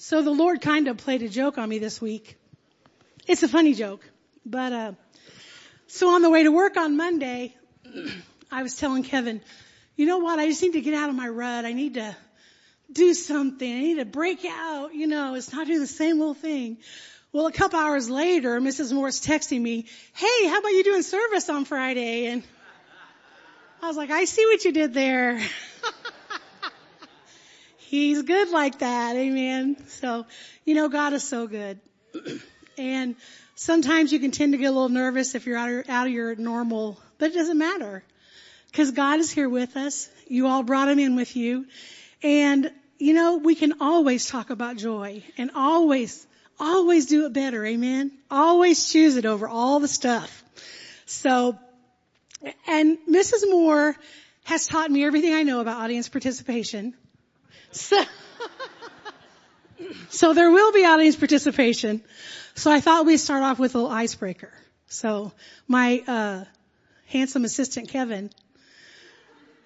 So the Lord kind of played a joke on me this week. It's a funny joke, but, uh, so on the way to work on Monday, I was telling Kevin, you know what? I just need to get out of my rut. I need to do something. I need to break out. You know, it's not doing the same little thing. Well, a couple hours later, Mrs. Moore's texting me, hey, how about you doing service on Friday? And I was like, I see what you did there. He's good like that. Amen. So, you know, God is so good. and sometimes you can tend to get a little nervous if you're out of, out of your normal, but it doesn't matter. Cause God is here with us. You all brought him in with you. And, you know, we can always talk about joy and always, always do it better. Amen. Always choose it over all the stuff. So, and Mrs. Moore has taught me everything I know about audience participation. So, so there will be audience participation. So I thought we'd start off with a little icebreaker. So my uh, handsome assistant Kevin,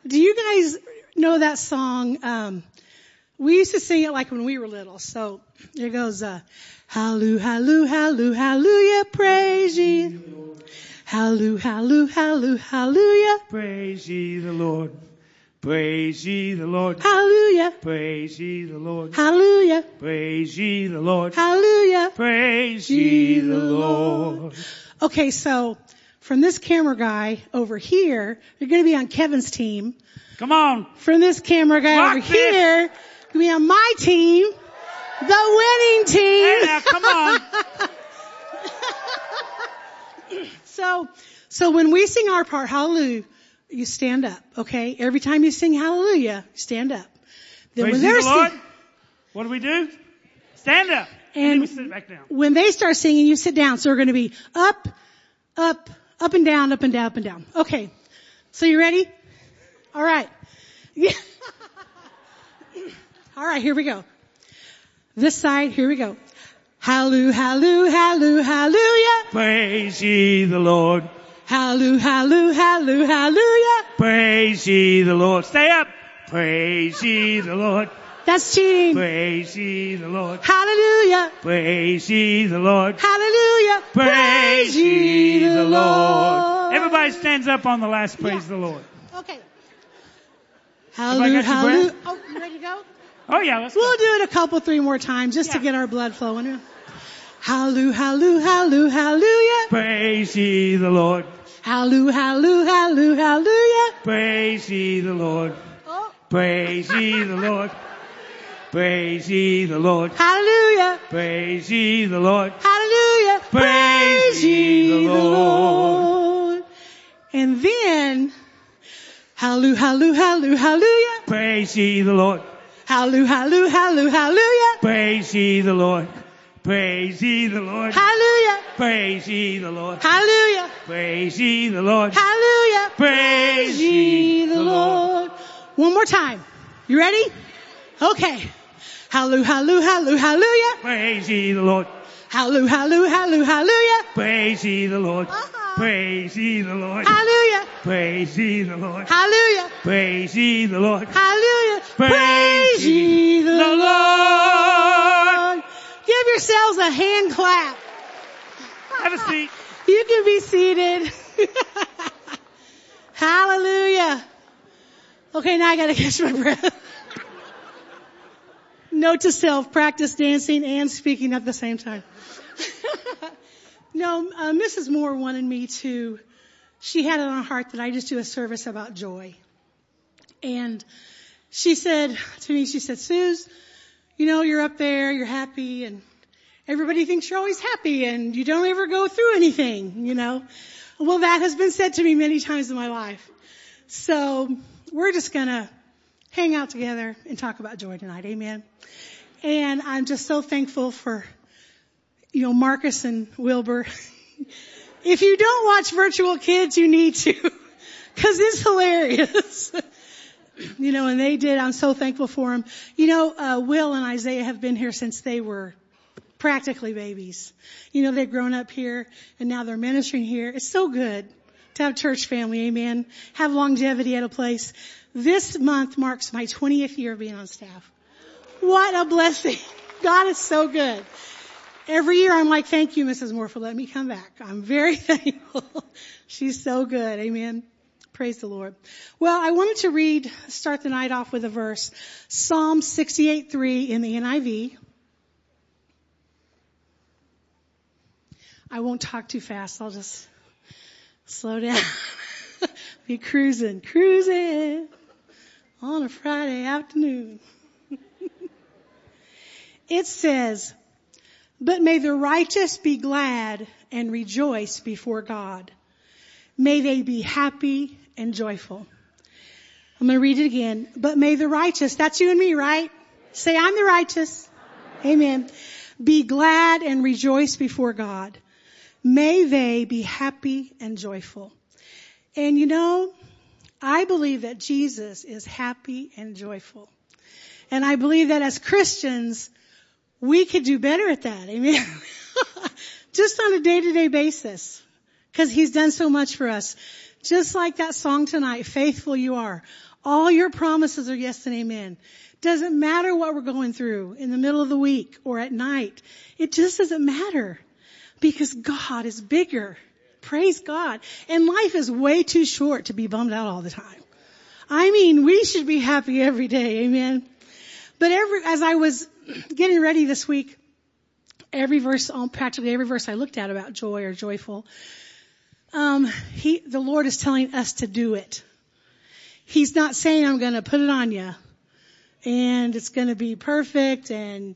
do you guys know that song? Um, we used to sing it like when we were little. So it goes, uh, Hallelujah, hallelujah, hallelujah, praise ye. Hallelujah, hallelujah, hallelujah. Praise ye the Lord. Praise ye the Lord. Hallelujah. Praise ye the Lord. Hallelujah. Praise ye the Lord. Hallelujah. Praise ye the Lord. Okay, so from this camera guy over here, you're going to be on Kevin's team. Come on. From this camera guy Rock over this. here, you're going to be on my team, the winning team. Hey now, come on. So, so when we sing our part, hallelujah, you stand up, okay? Every time you sing hallelujah, stand up. Then Praise when they're the Lord. What do we do? Stand up. And, And- then we sit back down. when they start singing, you sit down. So we're going to be up, up, up and down, up and down, up and down. Okay. So you ready? All right. Yeah. All right, here we go. This side, here we go. Hallelujah, hallelujah, hallelujah. Praise ye the Lord. Hallelujah, hallelujah, hallelujah, hallelujah. Praise ye the Lord. Stay up. Praise ye the Lord. That's cheating. Praise ye the Lord. Hallelujah, Praise ye the Lord. hallelujah. Praise ye the Lord. Lord. Everybody stands up on the last praise Yeah. the Lord. Okay. Everybody Hallelujah, got your hallelujah. breath? Oh, you ready to go? Oh yeah, let's We'll go. do it a couple, three more times just to get our blood flowing. Hallelujah, hallelujah, hallelujah, hallelujah. Praise ye the Lord. Hallelujah, hallelujah, hallelujah, hallelujah. Praise ye the Lord. Oh, Praise ye the Lord. Praise ye the Lord. hallelujah, Praise ye the Lord. hallelujah. Praise ye the Lord. And then, hallelujah, hallelujah, hallelujah. Praise ye the Lord. Hallelujah, hallelujah, hallelujah, hallelujah. Praise ye the Lord. Praise ye the Lord. Hallelujah, Praise ye the Lord. hallelujah, Praise ye the Lord. hallelujah. Praise ye the Lord. One more time. You ready? Okay. Hallelujah, hallelujah, hallelujah, hallelujah. Praise ye the Lord. Hallelujah, hallelujah, hallelujah, hallelujah. Praise ye the Lord. Uh-huh. Praise ye the Lord. Hallelujah, Praise ye the Lord. hallelujah, Praise ye the Lord. hallelujah. Praise ye the the Lord. Give yourselves a hand clap. Have a seat. You can be seated. Hallelujah. Okay, now I gotta catch my breath. Note to self, practice dancing and speaking at the same time. no, uh, Mrs. Moore wanted me to, she had it on her heart that I just do a service about joy. And she said to me, she said, Suze, you know, you're up there, you're happy and everybody thinks you're always happy and you don't ever go through anything, you know. Well, that has been said to me many times in my life. So we're just gonna hang out together and talk about joy tonight. Amen. And I'm just so thankful for, you know, Marcus and Wilbur. if you don't watch Virtual Kids, you need to. Cause it's hilarious. you know, and they did. I'm so thankful for them. You know, uh, Will and Isaiah have been here since they were practically babies. You know, they've grown up here and now they're ministering here. It's so good to have church family, amen. Have longevity at a place. This month marks my 20th year of being on staff. What a blessing. God is so good. Every year I'm like, thank you, Mrs. Moore, for letting me come back. I'm very thankful. She's so good. Amen. Praise the Lord. Well, I wanted to read, start the night off with a verse. Psalm 68.3 in the NIV. I won't talk too fast. I'll just slow down. Be cruising, cruising on a Friday afternoon. it says, but may the righteous be glad and rejoice before God. May they be happy and joyful. I'm going to read it again. But may the righteous, that's you and me, right? Say, I'm the righteous. Amen. Be glad and rejoice before God. May they be happy and joyful. And you know, I believe that Jesus is happy and joyful. And I believe that as Christians, we could do better at that. Amen. Just on a day to day basis. Cause he's done so much for us. Just like that song tonight, faithful you are. All your promises are yes and amen. Doesn't matter what we're going through in the middle of the week or at night. It just doesn't matter because God is bigger. Praise God. And life is way too short to be bummed out all the time. I mean, we should be happy every day. Amen. But every, as I was getting ready this week, every verse, um, practically every verse I looked at about joy or joyful, um, he, the Lord is telling us to do it. He's not saying I'm going to put it on you and it's going to be perfect and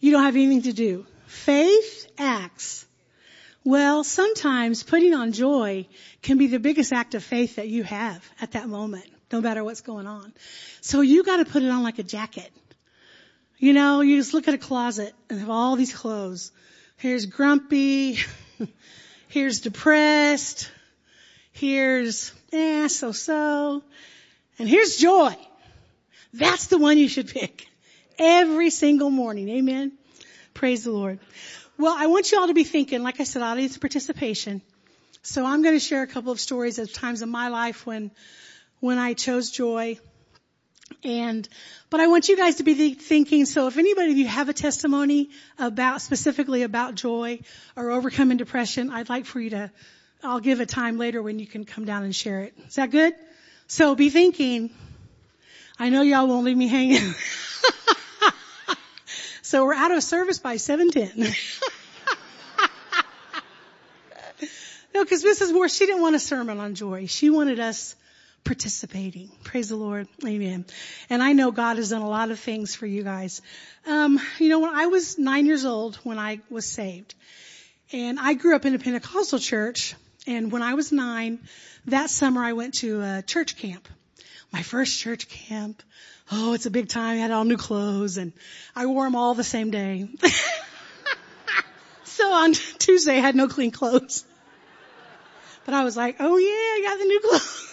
you don't have anything to do. Faith acts. Well, sometimes putting on joy can be the biggest act of faith that you have at that moment, no matter what's going on. So you got to put it on like a jacket. You know, you just look at a closet and have all these clothes. Here's grumpy. Here's depressed. Here's, eh, so so. And here's joy. That's the one you should pick. Every single morning. Amen. Praise the Lord. Well, I want you all to be thinking, like I said, audience participation. So I'm going to share a couple of stories of times in my life when, when I chose joy. And, but I want you guys to be thinking, so if anybody of you have a testimony about, specifically about joy or overcoming depression, I'd like for you to, I'll give a time later when you can come down and share it. Is that good? So be thinking, I know y'all won't leave me hanging. so we're out of service by 710. no, cause Mrs. Moore, she didn't want a sermon on joy. She wanted us participating. Praise the Lord. Amen. And I know God has done a lot of things for you guys. Um, you know, when I was nine years old, when I was saved, and I grew up in a Pentecostal church, and when I was nine, that summer I went to a church camp. My first church camp. Oh, it's a big time. I had all new clothes and I wore them all the same day. so on Tuesday I had no clean clothes. But I was like, oh yeah, I got the new clothes.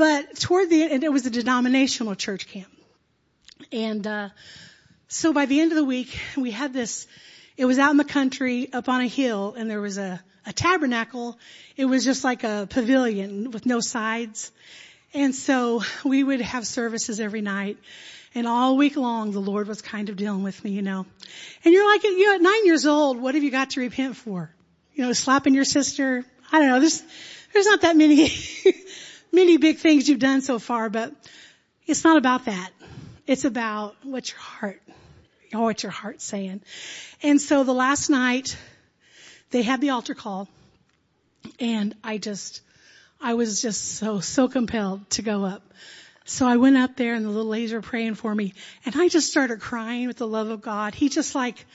But toward the end, it was a denominational church camp. And, uh, so by the end of the week, we had this, it was out in the country up on a hill and there was a, a tabernacle. It was just like a pavilion with no sides. And so we would have services every night. And all week long, the Lord was kind of dealing with me, you know. And you're like, you know, at nine years old, what have you got to repent for? You know, slapping your sister? I don't know. There's, there's not that many, many big things you've done so far, but it's not about that. It's about what your heart, or what your heart's saying. And so the last night, they had the altar call, and I just, I was just so, so compelled to go up. So I went up there and the little ladies were praying for me and I just started crying with the love of God. He just like,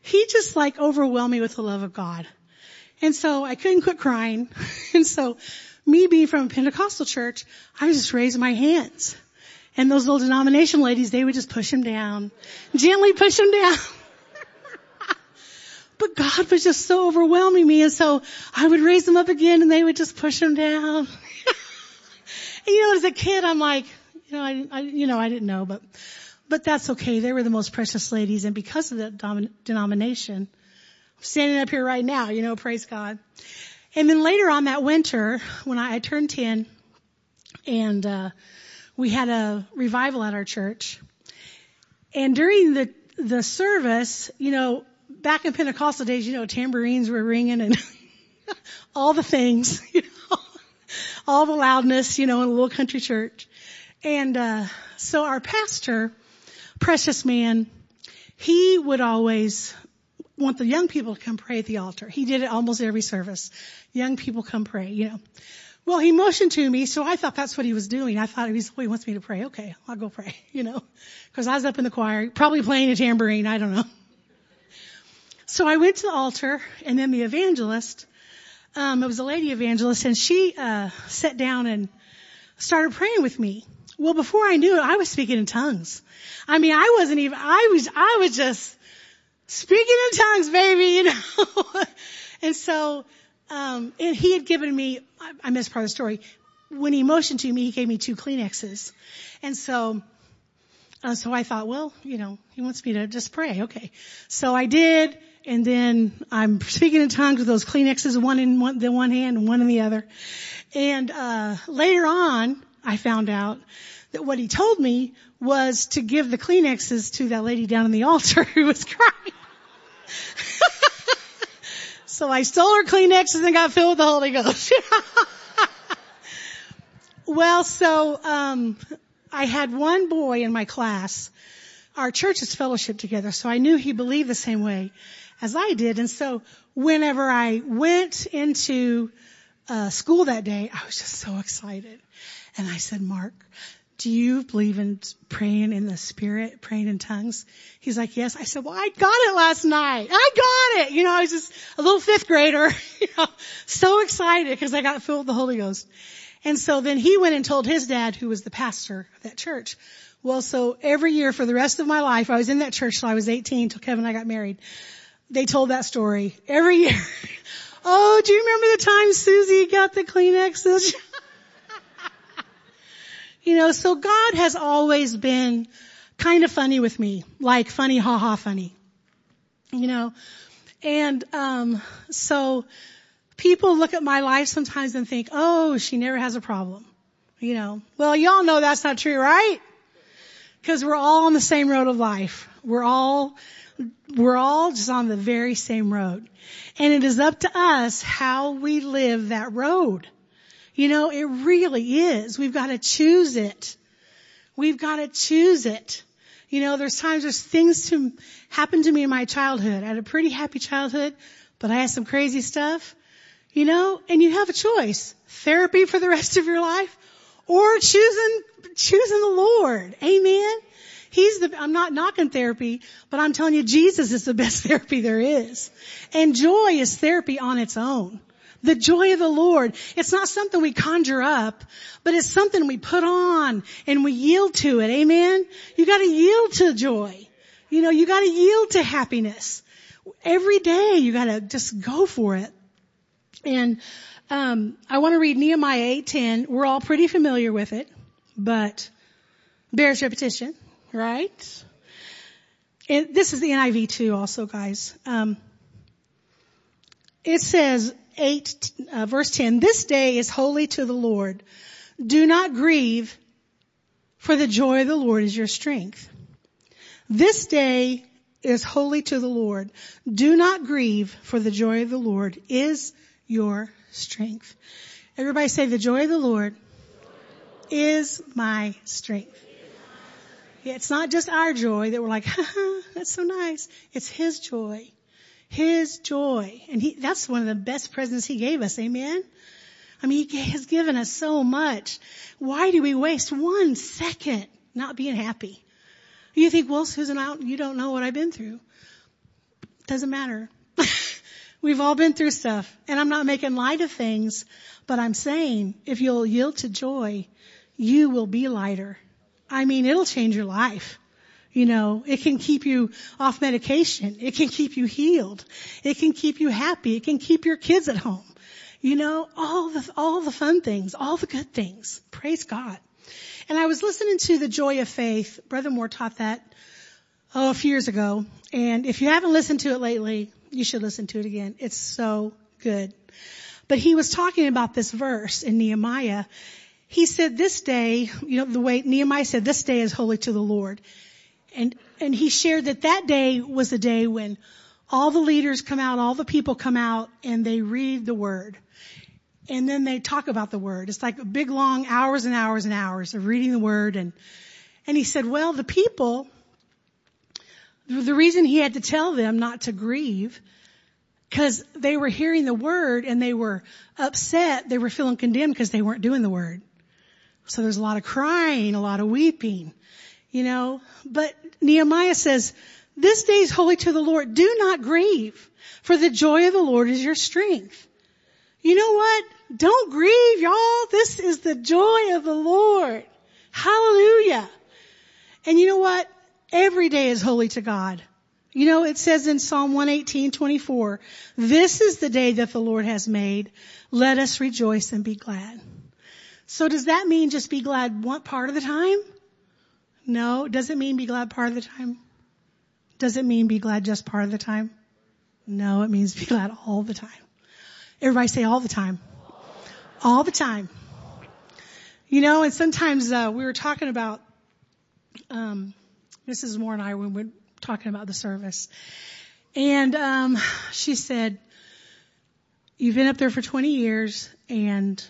he just like overwhelmed me with the love of God. And so I couldn't quit crying. And so me being from a Pentecostal church, I just raising my hands. And those little denomination ladies, they would just push him down, gently push him down. but God was just so overwhelming me. And so I would raise them up again and they would just push him down. and you know, as a kid, I'm like, you know, I, I, you know, I didn't know, but, but that's okay. They were the most precious ladies. And because of that denomination, I'm standing up here right now, you know, praise God. And then later on that winter, when I, I turned 10, and uh, we had a revival at our church, And during the, the service, you know, back in Pentecostal days, you know, tambourines were ringing and all the things, you know, all the loudness, you know, in a little country church. And, uh, so our pastor, precious man, he would always want the young people to come pray at the altar. He did it almost every service. Young people come pray, you know. Well, he motioned to me, so I thought that's what he was doing. I thought he, oh, he wants me to pray. Okay, I'll go pray, you know, because I was up in the choir, probably playing a tambourine. I don't know. So I went to the altar, and then the evangelist, um, it was a lady evangelist, and she uh, sat down and started praying with me. Well, before I knew it, I was speaking in tongues. I mean, I wasn't even. I was. I was just speaking in tongues, baby. You know. and so um, and he had given me, I, I missed part of the story. When he motioned to me, he gave me two Kleenexes. And so, uh, so I thought, well, you know, he wants me to just pray. Okay. So I did. And then I'm speaking in tongues with those Kleenexes, one in one, the one hand and one in the other. And, uh, later on, I found out that what he told me was to give the Kleenexes to that lady down on the altar who was crying. So I stole her Kleenexes and got filled with the Holy Ghost. well, so, um, I had one boy in my class. Our churches fellowship together, so I knew he believed the same way as I did. And so whenever I went into uh, school that day, I was just so excited. And I said, Mark, do you believe in praying in the spirit, praying in tongues? He's like, yes. I said, well, I got it last night. I got it. You know, I was just a little fifth grader, you know, so excited because I got filled with the Holy Ghost. And so then he went and told his dad, who was the pastor of that church. Well, so every year for the rest of my life, I was in that church till I was 18, till Kevin and I got married. They told that story every year. oh, do you remember the time Susie got the Kleenexes? You know, so God has always been kind of funny with me, like funny, ha ha funny. You know, and, um, so people look at my life sometimes and think, oh, she never has a problem. You know, well, y'all know that's not true, right? Cause we're all on the same road of life. We're all, we're all just on the very same road. And it is up to us how we live that road. You know, it really is. We've got to choose it. We've got to choose it. You know, there's times there's things to happen to me in my childhood. I had a pretty happy childhood, but I had some crazy stuff. You know, and you have a choice. Therapy for the rest of your life or choosing, choosing the Lord. Amen. He's the, I'm not knocking therapy, but I'm telling you Jesus is the best therapy there is. And joy is therapy on its own. The joy of the Lord. It's not something we conjure up, but it's something we put on and we yield to it. Amen? You gotta yield to joy. You know, you gotta yield to happiness. Every day you gotta just go for it. And, um, I want to read Nehemiah 8:10. We're all pretty familiar with it, but bears repetition, right? And this is the NIV too, also, guys. Um, it says, 8, uh, verse 10, this day is holy to the Lord. Do not grieve, for the joy of the Lord is your strength. This day is holy to the Lord. Do not grieve, for the joy of the Lord is your strength. Everybody say, the joy of the Lord is my strength. It's not just our joy that we're like, that's so nice. It's His joy. His joy. And he, that's one of the best presents He gave us. Amen? I mean, He has given us so much. Why do we waste one second not being happy? You think, well, Susan, I you don't know what I've been through. Doesn't matter. We've all been through stuff. And I'm not making light of things, but I'm saying if you'll yield to joy, you will be lighter. I mean, it'll change your life. You know, it can keep you off medication. It can keep you healed. It can keep you happy. It can keep your kids at home. You know, all the, all the fun things, all the good things. Praise God. And I was listening to the joy of faith. Brother Moore taught that, oh, a few years ago. And if you haven't listened to it lately, you should listen to it again. It's so good. But he was talking about this verse in Nehemiah. He said this day, you know, the way Nehemiah said this day is holy to the Lord. And, and he shared that that day was a day when all the leaders come out, all the people come out and they read the word. And then they talk about the word. It's like a big long hours and hours and hours of reading the word. And, and he said, well, the people, the reason he had to tell them not to grieve because they were hearing the word and they were upset. They were feeling condemned because they weren't doing the word. So there's a lot of crying, a lot of weeping, you know, but Nehemiah says, this day is holy to the Lord. Do not grieve for the joy of the Lord is your strength. You know what? Don't grieve, y'all. This is the joy of the Lord. Hallelujah. And you know what? Every day is holy to God. You know, it says in Psalm 118, 24, this is the day that the Lord has made. Let us rejoice and be glad. So does that mean just be glad one part of the time? No. Does it mean be glad part of the time? Does it mean be glad just part of the time? No, it means be glad all the time. Everybody say all the time. All the time. You know, and sometimes uh, we were talking about um, Mrs. Moore and I when we were talking about the service, and um, she said, "You've been up there for 20 years, and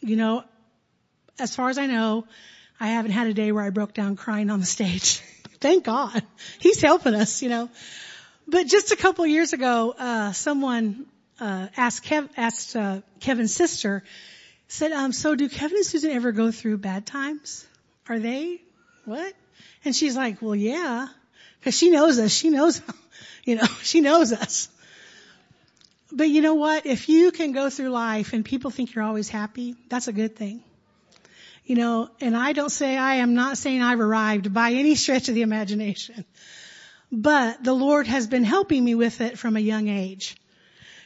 you know, as far as I know, I haven't had a day where I broke down crying on the stage. Thank God, He's helping us, you know." But just a couple years ago, uh, someone uh, asked, Kev, asked uh, Kevin's sister, said, um, "So do Kevin and Susan ever go through bad times? Are they what?" And she's like, "Well, yeah, because she knows us. She knows, you know, she knows us." But you know what? If you can go through life and people think you're always happy, that's a good thing. You know, and I don't say I am not saying I've arrived by any stretch of the imagination. But the Lord has been helping me with it from a young age.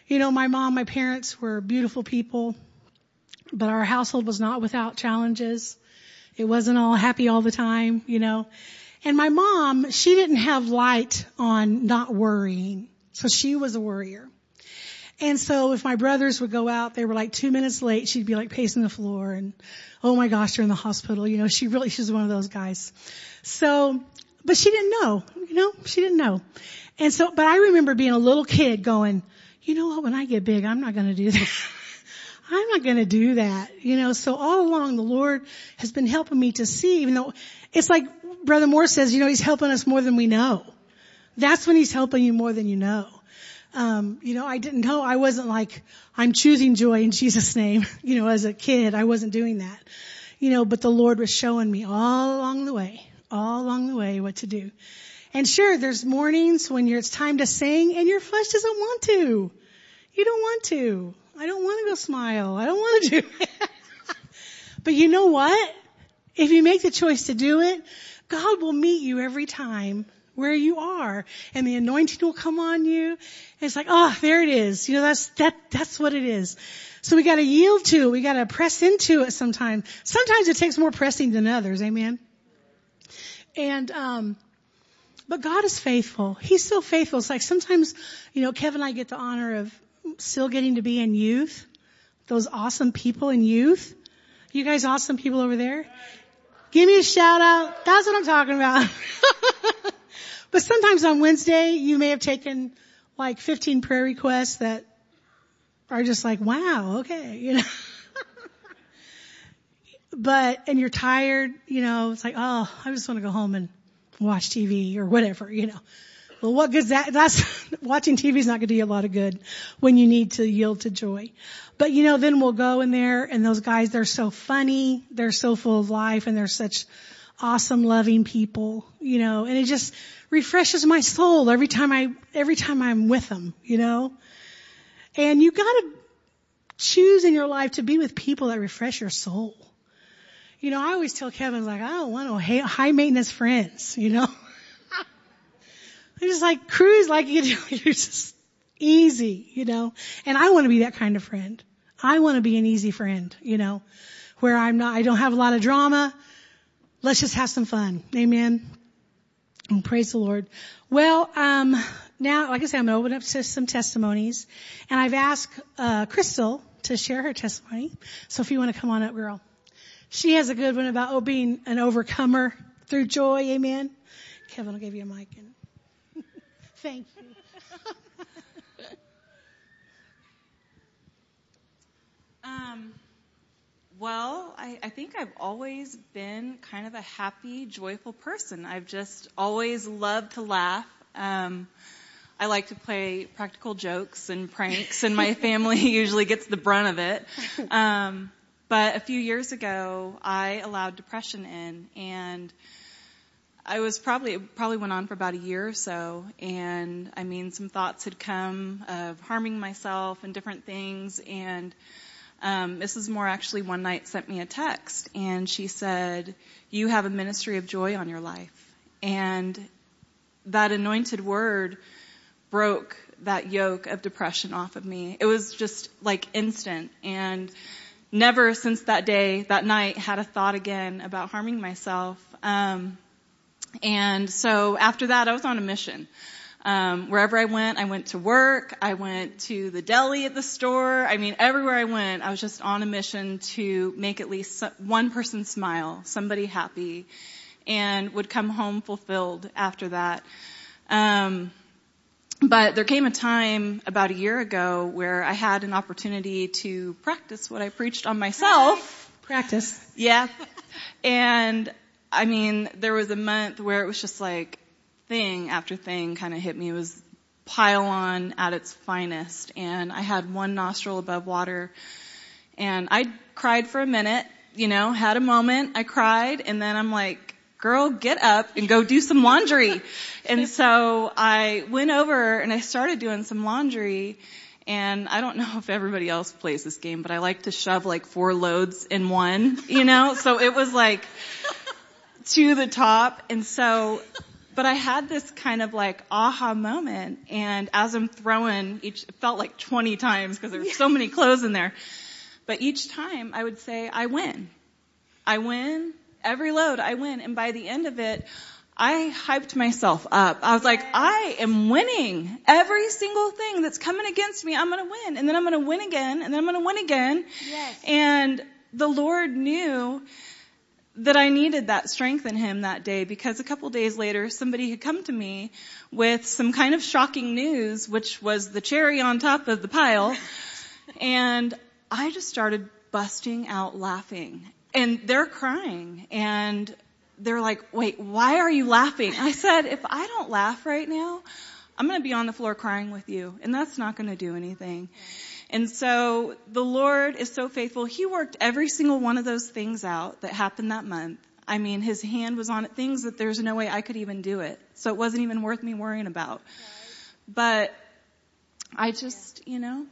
You know, my mom, my parents were beautiful people, but our household was not without challenges. It wasn't all happy all the time, you know. And my mom, she didn't have light on not worrying. So she was a worrier. And so if my brothers would go out, they were like two minutes late, she'd be like pacing the floor and, oh my gosh, you're in the hospital. You know, she really, she's one of those guys. So, but she didn't know, you know, she didn't know. And so, but I remember being a little kid going, you know what, when I get big, I'm not going to do that. I'm not going to do that. You know, so all along the Lord has been helping me to see, even though it's like Brother Moore says, you know, He's helping us more than we know. That's when He's helping you more than you know. Um, you know, I didn't know, I wasn't like, I'm choosing joy in Jesus name. You know, as a kid, I wasn't doing that. You know, but the Lord was showing me all along the way, all along the way what to do. And sure, there's mornings when it's time to sing and your flesh doesn't want to. You don't want to. I don't want to go smile. I don't want to do it. but you know what? If you make the choice to do it, God will meet you every time where you are and the anointing will come on you. And it's like, oh, there it is. You know, that's, that, that's what it is. So we gotta yield to it. We gotta press into it sometimes. Sometimes it takes more pressing than others. Amen. And, um, but God is faithful. He's so faithful. It's like sometimes, you know, Kevin and I get the honor of still getting to be in youth. Those awesome people in youth. You guys awesome people over there? Give me a shout out. That's what I'm talking about. but sometimes on Wednesday, you may have taken like 15 prayer requests that are just like, wow, okay, you know. but, and you're tired, you know, it's like, oh, I just want to go home and watch TV or whatever, you know. Well, what good's that? That's watching TV is not going to do you a lot of good when you need to yield to joy. But you know, then we'll go in there and those guys, they're so funny, they're so full of life, and they're such awesome, loving people, you know, and it just refreshes my soul every time I, every time I'm with them, you know. And you gotta choose in your life to be with people that refresh your soul. You know, I always tell Kevin, like, I don't want no high maintenance friends, you know. I just like cruise like you know, you're just easy, you know. And I want to be that kind of friend. I want to be an easy friend, you know, where I'm not, I don't have a lot of drama. Let's just have some fun. Amen. And praise the Lord. Well, um, now, like I said, I'm going to open up to some testimonies, and I've asked uh, Crystal to share her testimony. So if you want to come on up, girl, she has a good one about oh, being an overcomer through joy. Amen. Kevin will give you a mic. And thank you. Um, well, I, I think I've always been kind of a happy, joyful person. I've just always loved to laugh. Um, I like to play practical jokes and pranks, and my family usually gets the brunt of it. Um, but a few years ago, I allowed depression in, and I was probably it probably went on for about a year or so, and I mean, some thoughts had come of harming myself and different things, and um, Mrs. Moore actually one night sent me a text, and she said, "You have a ministry of joy on your life," and that anointed word broke that yoke of depression off of me. It was just like instant, and never since that day, that night, had a thought again about harming myself. Um, and so after that, I was on a mission. Um, wherever I went, I went to work, I went to the deli at the store. I mean, everywhere I went, I was just on a mission to make at least one person smile, somebody happy, and would come home fulfilled after that. Um, but there came a time about a year ago where I had an opportunity to practice what I preached on myself. Practice. Yeah. And I mean, there was a month where it was just like thing after thing kind of hit me. It was pile on at its finest. And I had one nostril above water. And I cried for a minute, you know, had a moment. I cried. And then I'm like, girl, get up and go do some laundry. and so I went over and I started doing some laundry. And I don't know if everybody else plays this game, but I like to shove like four loads in one, you know? so it was like to the top. And so but I had this kind of like aha moment and as I'm throwing each, it felt like 20 times because there were so many clothes in there. But each time I would say, I win. I win. Every load, I win. And by the end of it, I hyped myself up. I was like, I am winning. Every single thing that's coming against me, I'm gonna win. And then I'm gonna win again, and then I'm gonna win again. Yes. And the Lord knew that I needed that strength in him that day because a couple days later somebody had come to me with some kind of shocking news, which was the cherry on top of the pile. and I just started busting out laughing and they're crying and they're like, wait, why are you laughing? I said, if I don't laugh right now, I'm going to be on the floor crying with you and that's not going to do anything. And so the Lord is so faithful. He worked every single one of those things out that happened that month. I mean, his hand was on it, things that there's no way I could even do it. So it wasn't even worth me worrying about. But I just, you know,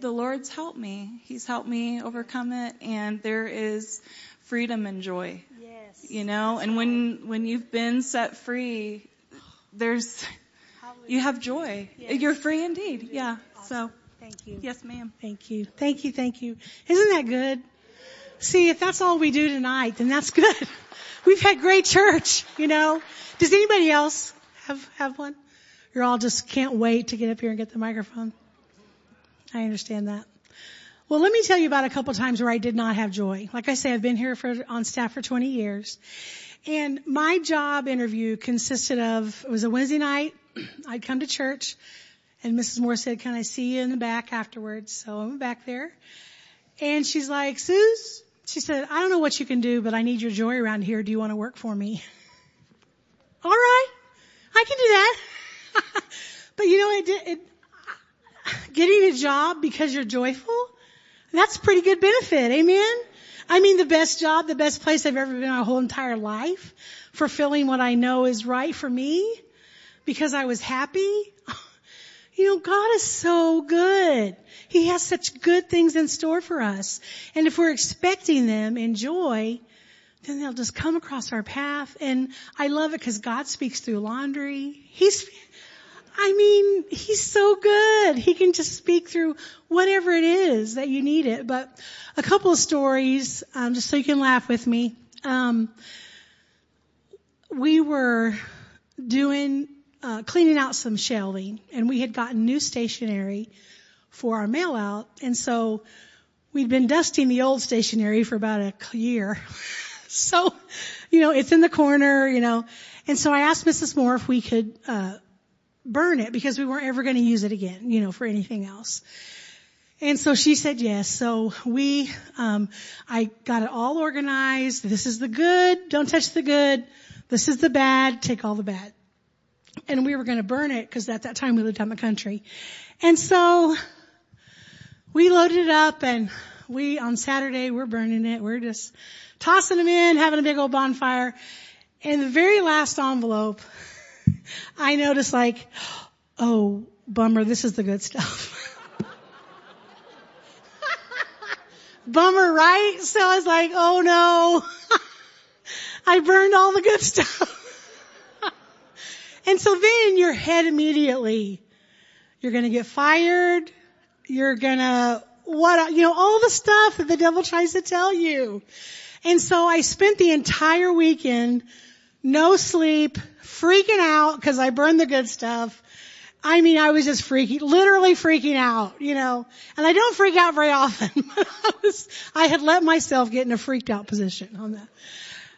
the Lord's helped me. He's helped me overcome it and there is freedom and joy. Yes. You know, and when, when you've been set free, there's, you have joy. Yes. You're free indeed. Yeah. So. Thank you. Yes, ma'am. Thank you. Thank you. Thank you. Isn't that good? See, if that's all we do tonight, then that's good. We've had great church, you know. Does anybody else have, have one? You're all just can't wait to get up here and get the microphone. I understand that. Well, let me tell you about a couple times where I did not have joy. Like I say, I've been here for, on staff for 20 years. And my job interview consisted of, it was a Wednesday night. I'd come to church. And Mrs. Moore said, can I see you in the back afterwards? So I went back there and she's like, Suze, she said, I don't know what you can do, but I need your joy around here. Do you want to work for me? All right. I can do that. but you know, it, it, getting a job because you're joyful, that's pretty good benefit. Amen. I mean, the best job, the best place I've ever been in my whole entire life, fulfilling what I know is right for me because I was happy. You know, God is so good. He has such good things in store for us. And if we're expecting them in joy, then they'll just come across our path. And I love it because God speaks through laundry. He's, I mean, He's so good. He can just speak through whatever it is that you need it. But a couple of stories, um, just so you can laugh with me. Um, we were doing uh, cleaning out some shelving and we had gotten new stationery for our mail out. And so we'd been dusting the old stationery for about a year. so, you know, it's in the corner, you know, And so I asked Mrs. Moore if we could, uh, burn it because we weren't ever going to use it again, you know, for anything else. And so she said yes. So we, um, I got it all organized. This is the good. Don't touch the good. This is the bad. Take all the bad. And we were going to burn it because at that time we lived out in the country. And so we loaded it up and we, on Saturday, we're burning it. We're just tossing them in, having a big old bonfire. And the very last envelope, I noticed like, oh, bummer, this is the good stuff. bummer, right? So I was like, oh no, I burned all the good stuff. And so then in your head immediately, you're gonna get fired, you're gonna, what, you know, all the stuff that the devil tries to tell you. And so I spent the entire weekend, no sleep, freaking out because I burned the good stuff. I mean, I was just freaking, literally freaking out, you know, and I don't freak out very often, but I was, I had let myself get in a freaked out position on that.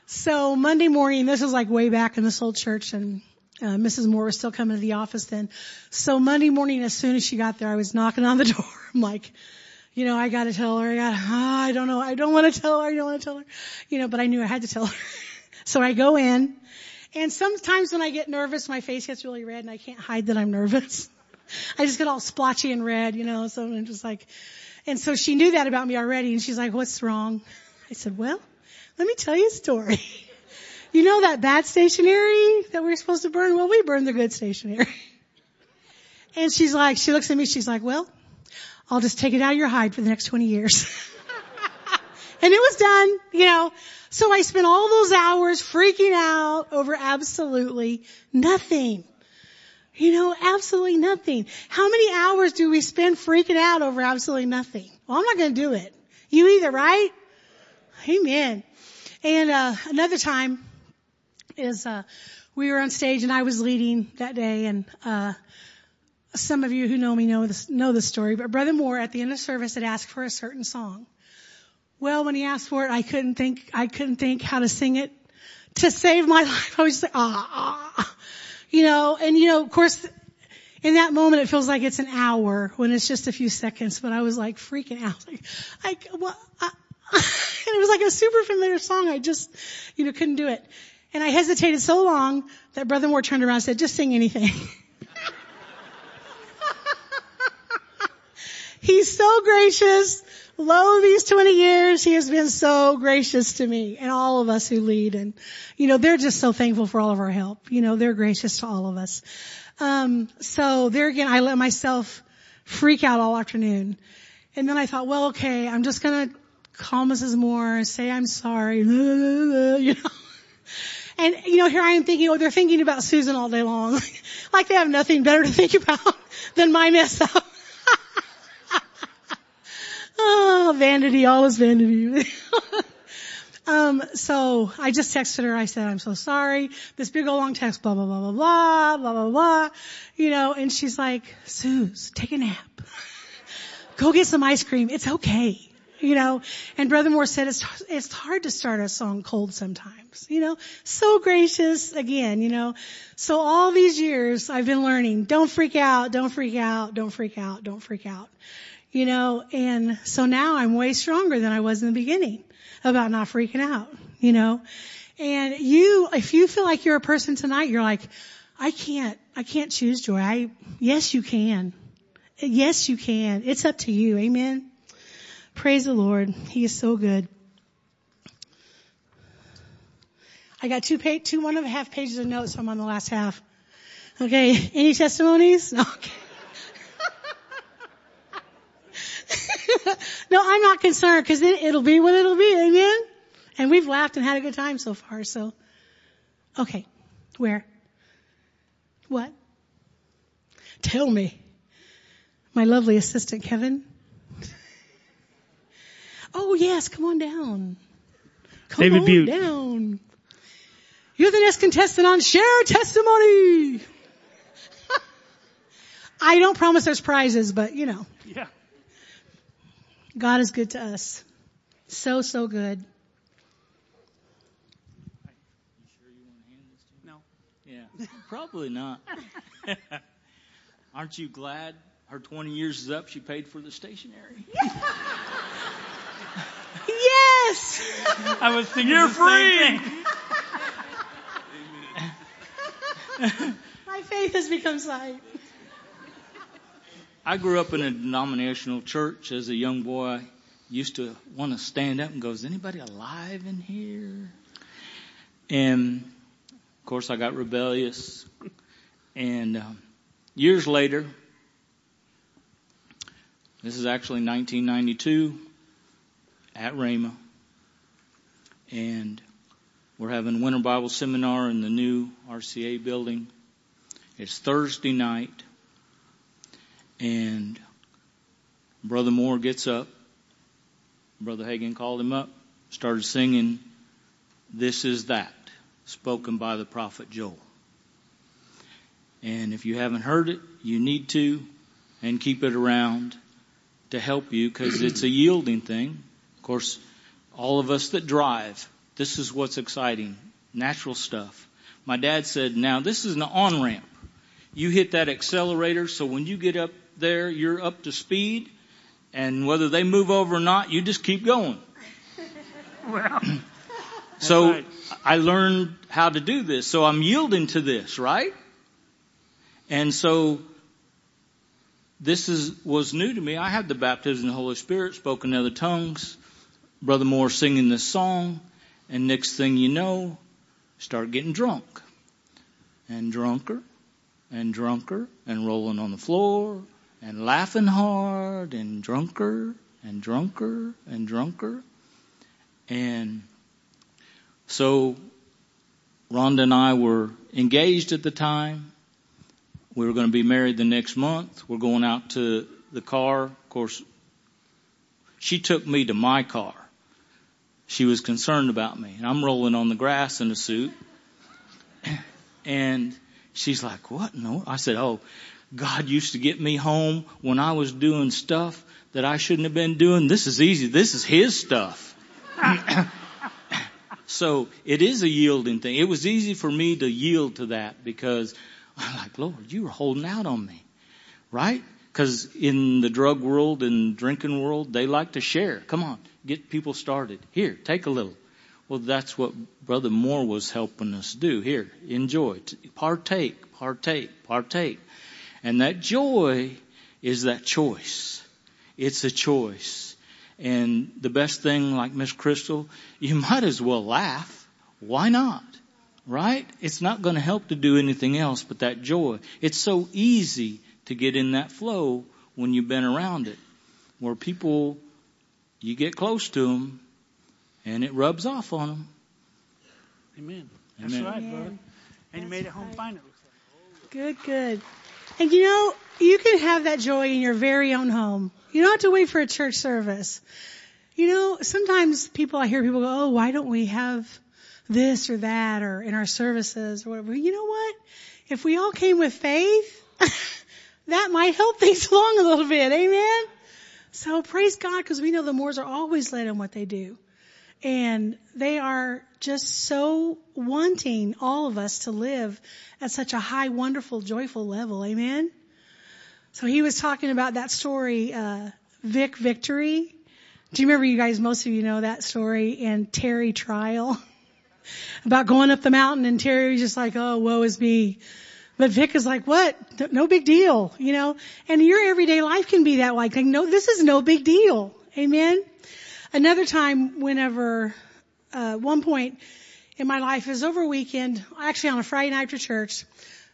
So Monday morning, this is like way back in this old church and uh, Mrs. Moore was still coming to the office then. So Monday morning, as soon as she got there, I was knocking on the door. I'm like, you know, I gotta tell her, I got, oh, I don't know, I don't want to tell her, I don't want to tell her, you know, but I knew I had to tell her. so I go in, and sometimes when I get nervous, my face gets really red and I can't hide that I'm nervous. I just get all splotchy and red, you know, so I'm just like, and so she knew that about me already and she's like, what's wrong? I said, well, let me tell you a story. You know that bad stationery that we are supposed to burn? Well, we burned the good stationery. And she's like, she looks at me, she's like, well, I'll just take it out of your hide for the next 20 years. and it was done, you know. So I spent all those hours freaking out over absolutely nothing. You know, absolutely nothing. How many hours do we spend freaking out over absolutely nothing? Well, I'm not going to do it. You either, right? Amen. And uh, another time is uh, we were on stage and I was leading that day, and uh, some of you who know me know this know the story. But Brother Moore at the end of service had asked for a certain song. Well, when he asked for it, I couldn't think, I couldn't think how to sing it to save my life. I was just like, ah, ah, you know, and you know, of course, in that moment it feels like it's an hour when it's just a few seconds, but I was like freaking out. Like, I, well, I, and it was like a super familiar song. I just, you know, couldn't do it. And I hesitated so long that Brother Moore turned around and said, just sing anything. He's so gracious. Lo, these 20 years, he has been so gracious to me and all of us who lead. And, you know, they're just so thankful for all of our help. You know, they're gracious to all of us. Um, so there again, I let myself freak out all afternoon. And then I thought, well, okay, I'm just gonna call Mrs. Moore, say I'm sorry, you know. And, you know, here I am thinking, oh, they're thinking about Susan all day long. like they have nothing better to think about than my mess up. oh, vanity, all is vanity. um, so I just texted her. I said, I'm so sorry. This big old long text, blah, blah, blah, blah, blah, blah, blah, blah. You know, and she's like, Suze, take a nap. Go get some ice cream. It's okay. You know, and Brother Moore said it's, it's hard to start a song cold sometimes, you know, so gracious again, you know. So all these years I've been learning, don't freak out, don't freak out, don't freak out, don't freak out you know, and so now I'm way stronger than I was in the beginning about not freaking out, you know. And you, if you feel like you're a person tonight, you're like, I can't, I can't choose joy. I, yes, you can. Yes, you can. It's up to you. Amen. Praise the Lord. He is so good. I got two page, two, one and a half pages of notes. So I'm on the last half. Okay. Any testimonies? No, okay. no, I'm not concerned because it, it'll be what it'll be. Amen. And we've laughed and had a good time so far. So, okay, where? What? Tell me. My lovely assistant, Kevin. Oh yes, come on down. Come David on Butte. down. You're the next contestant on Share Testimony. I don't promise there's prizes, but you know. Yeah. God is good to us. So, so good. No. Yeah. Probably not. Aren't you glad her 20 years is up? She paid for the stationery. Yes! I was thinking You're the same free. thing. My faith has become sight. I grew up in a denominational church as a young boy. Used to want to stand up and go, is anybody alive in here? And of course I got rebellious. And um, years later, this is actually 1992 at Rhema, And we're having Winter Bible Seminar in the new RCA building. It's Thursday night. And Brother Moore gets up. Brother Hagin called him up, started singing, This is That, spoken by the prophet Joel. And if you haven't heard it, you need to, and keep it around to help you because it's a yielding thing. Of course, all of us that drive, this is what's exciting. Natural stuff. My dad said, now this is an on ramp. You hit that accelerator so when you get up there, you're up to speed and whether they move over or not, you just keep going. Well, So right. I learned how to do this. So I'm yielding to this, right? And so this is, was new to me. I had the baptism of the Holy Spirit, spoke in other tongues, Brother Moore singing this song, and next thing you know, start getting drunk. And drunker, and drunker, and rolling on the floor, and laughing hard, and drunker, and drunker, and drunker. And so Rhonda and I were engaged at the time. We were going to be married the next month. We're going out to the car. Of course, she took me to my car. She was concerned about me. And I'm rolling on the grass in a suit. And she's like, what? No. I said, oh, God used to get me home when I was doing stuff that I shouldn't have been doing. This is easy. This is His stuff. So it is a yielding thing. It was easy for me to yield to that because I'm like, Lord, you were holding out on me, right? Because in the drug world and drinking world, they like to share. Come on, get people started. Here, take a little. Well, that's what Brother Moore was helping us do. Here, enjoy, partake, partake, partake. And that joy is that choice. It's a choice. And the best thing, like Miss Crystal, you might as well laugh. Why not? Right? It's not going to help to do anything else but that joy. It's so easy to get in that flow when you've been around it. Where people, you get close to them and it rubs off on them. Amen. That's right, Amen. brother. And you made it home right. fine, it looks like. Good, good. And you know, you can have that joy in your very own home. You don't have to wait for a church service. You know, sometimes people, I hear people go, oh, why don't we have this or that or in our services or whatever. You know what? If we all came with faith, that might help things along a little bit. Amen. So praise God because we know the Moors are always led in what they do. And they are just so wanting all of us to live at such a high, wonderful, joyful level. Amen. So he was talking about that story, uh, Vic Victory. Do you remember you guys, most of you know that story and Terry trial about going up the mountain and Terry was just like, oh, woe is me. But Vic is like, what? No big deal, you know? And your everyday life can be that like, like, no, this is no big deal. Amen. Another time, whenever, uh, one point in my life is over a weekend, actually on a Friday night after church,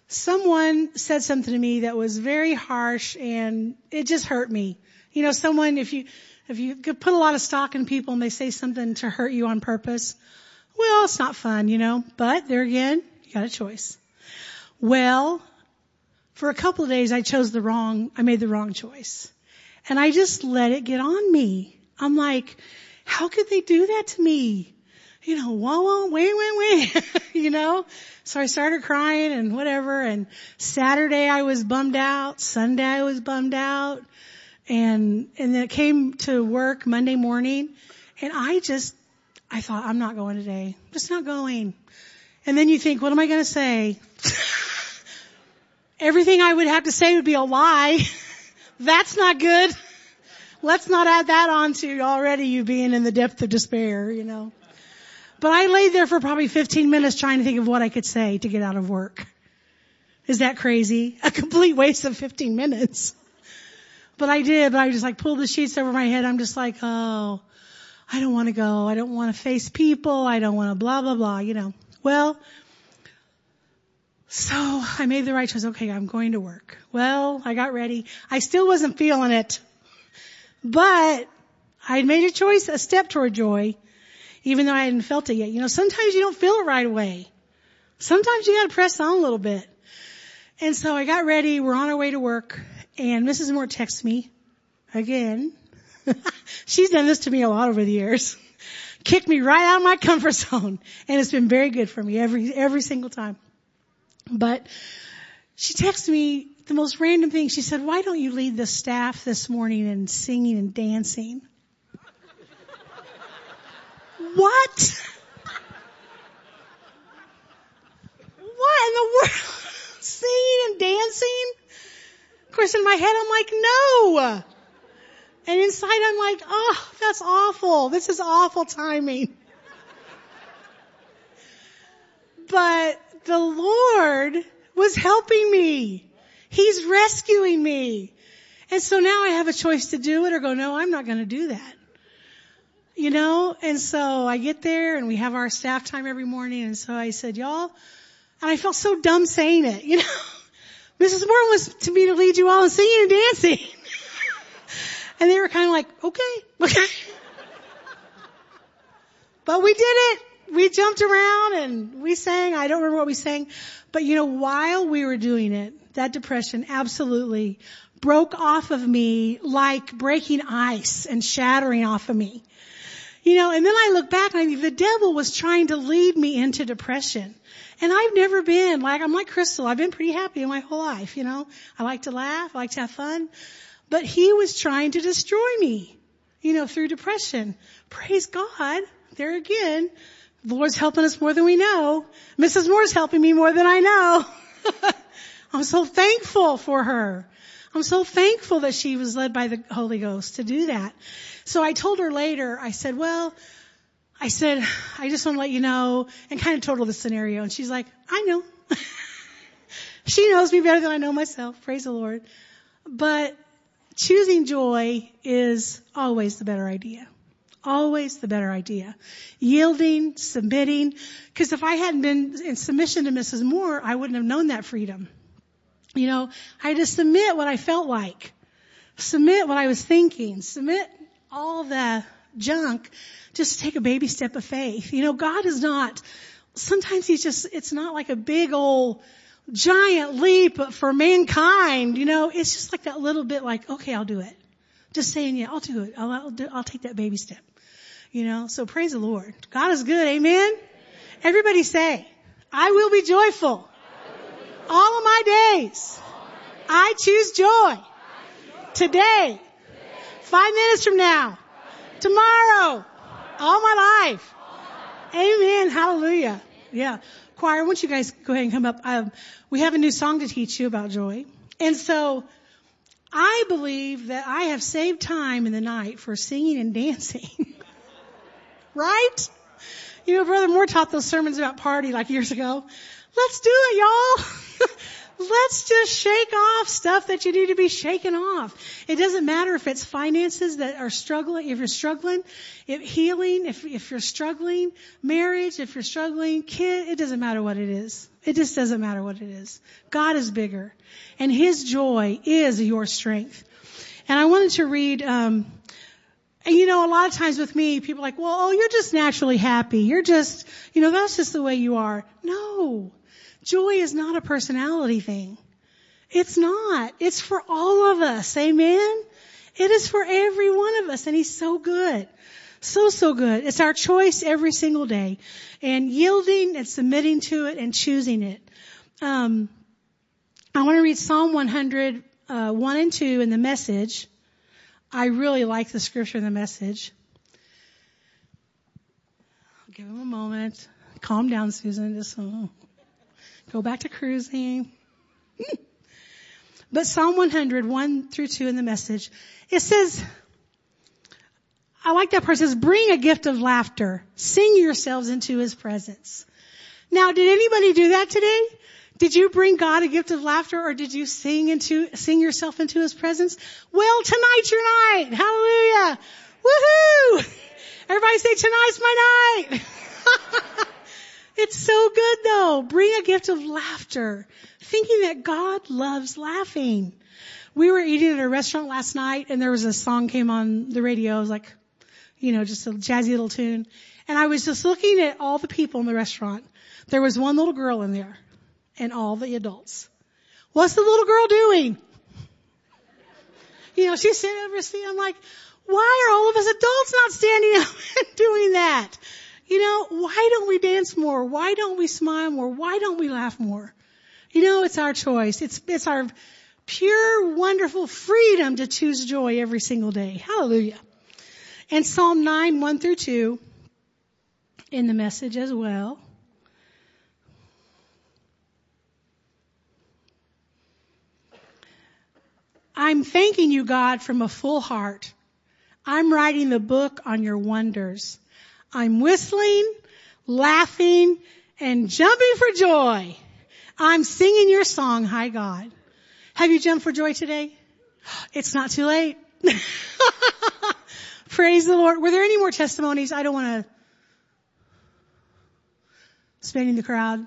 someone said something to me that was very harsh and it just hurt me. You know, someone, if you, if you could put a lot of stock in people and they say something to hurt you on purpose, well, it's not fun, you know, but there again, you got a choice. Well, for a couple of days I chose the wrong, I made the wrong choice. And I just let it get on me. I'm like, how could they do that to me? You know, wah wah, wait, wait, wait, you know? So I started crying and whatever and Saturday I was bummed out, Sunday I was bummed out and, and then it came to work Monday morning and I just, I thought, I'm not going today. I'm just not going. And then you think, what am I going to say? Everything I would have to say would be a lie. That's not good. Let's not add that on to already you being in the depth of despair, you know. But I laid there for probably 15 minutes trying to think of what I could say to get out of work. Is that crazy? A complete waste of 15 minutes. But I did, but I just like pulled the sheets over my head. I'm just like, oh, I don't want to go. I don't want to face people. I don't want to blah, blah, blah, you know. Well, so I made the right choice. Okay, I'm going to work. Well, I got ready. I still wasn't feeling it. But I had made a choice, a step toward joy, even though I hadn't felt it yet. You know, sometimes you don't feel it right away. Sometimes you gotta press on a little bit. And so I got ready, we're on our way to work, and Mrs. Moore texts me again. She's done this to me a lot over the years. Kicked me right out of my comfort zone. And it's been very good for me every, every single time. But she texted me the most random thing. She said, why don't you lead the staff this morning in singing and dancing? what? What in the world? singing and dancing? Of course in my head I'm like, no! And inside I'm like, oh, that's awful. This is awful timing. But the Lord was helping me. He's rescuing me. And so now I have a choice to do it or go, no, I'm not going to do that. You know, and so I get there and we have our staff time every morning and so I said, y'all, and I felt so dumb saying it, you know. Mrs. Moore was to me to lead you all in singing and dancing. and they were kind of like, okay, okay. but we did it. We jumped around and we sang. I don't remember what we sang, but you know, while we were doing it, that depression absolutely broke off of me like breaking ice and shattering off of me. You know, and then I look back and I think the devil was trying to lead me into depression. And I've never been like, I'm like Crystal. I've been pretty happy my whole life, you know. I like to laugh. I like to have fun. But he was trying to destroy me, you know, through depression. Praise God. There again. The Lord's helping us more than we know. Mrs. Moore's helping me more than I know. I'm so thankful for her. I'm so thankful that she was led by the Holy Ghost to do that. So I told her later, I said, well, I said, I just want to let you know, and kind of told her the scenario. And she's like, I know. she knows me better than I know myself. Praise the Lord. But choosing joy is always the better idea. Always the better idea. Yielding, submitting, because if I hadn't been in submission to Mrs. Moore, I wouldn't have known that freedom. You know, I had to submit what I felt like. Submit what I was thinking. Submit all the junk. Just take a baby step of faith. You know, God is not, sometimes He's just, it's not like a big old giant leap for mankind. You know, it's just like that little bit like, okay, I'll do it. Just saying, yeah, I'll do it. I'll, I'll, do, I'll take that baby step. You know, so praise the Lord. God is good. Amen. Everybody say, I will be joyful all of my days. I choose joy. Today. Five minutes from now. Tomorrow. All my life. Amen. Hallelujah. Yeah. Choir, why don't you guys go ahead and come up? Um, we have a new song to teach you about joy. And so, I believe that I have saved time in the night for singing and dancing. Right? You know, Brother Moore taught those sermons about party like years ago. Let's do it, y'all. Let's just shake off stuff that you need to be shaken off. It doesn't matter if it's finances that are struggling, if you're struggling, if healing, if, if you're struggling, marriage, if you're struggling, kid, it doesn't matter what it is. It just doesn't matter what it is. God is bigger. And His joy is your strength. And I wanted to read, um, and you know, a lot of times with me, people are like, well, oh, you're just naturally happy. You're just, you know, that's just the way you are. No. Joy is not a personality thing. It's not. It's for all of us. Amen? It is for every one of us and He's so good. So, so good. It's our choice every single day. And yielding and submitting to it and choosing it. Um, I want to read Psalm 100, uh, 1 and 2 in the message. I really like the scripture in the message. I'll give him a moment. Calm down, Susan. Just, oh. Go back to cruising. But Psalm 100, 1 through 2 in the message, it says, I like that part. It says, bring a gift of laughter. Sing yourselves into his presence. Now, did anybody do that today? Did you bring God a gift of laughter or did you sing into, sing yourself into his presence? Well, tonight's your night. Hallelujah. Woohoo! Everybody say tonight's my night. it's so good though. Bring a gift of laughter. Thinking that God loves laughing. We were eating at a restaurant last night and there was a song came on the radio. It was like, you know, just a jazzy little tune. And I was just looking at all the people in the restaurant. There was one little girl in there and all the adults. What's the little girl doing? You know, she's sitting over seat. I'm like, why are all of us adults not standing up and doing that? You know, why don't we dance more? Why don't we smile more? Why don't we laugh more? You know, it's our choice. It's, it's our pure, wonderful freedom to choose joy every single day. Hallelujah. And Psalm 9, 1 through 2 in the message as well. I'm thanking you, God, from a full heart. I'm writing the book on your wonders. I'm whistling, laughing, and jumping for joy. I'm singing your song, High God. Have you jumped for joy today? It's not too late. Praise the Lord. Were there any more testimonies? I don't want to spin in the crowd.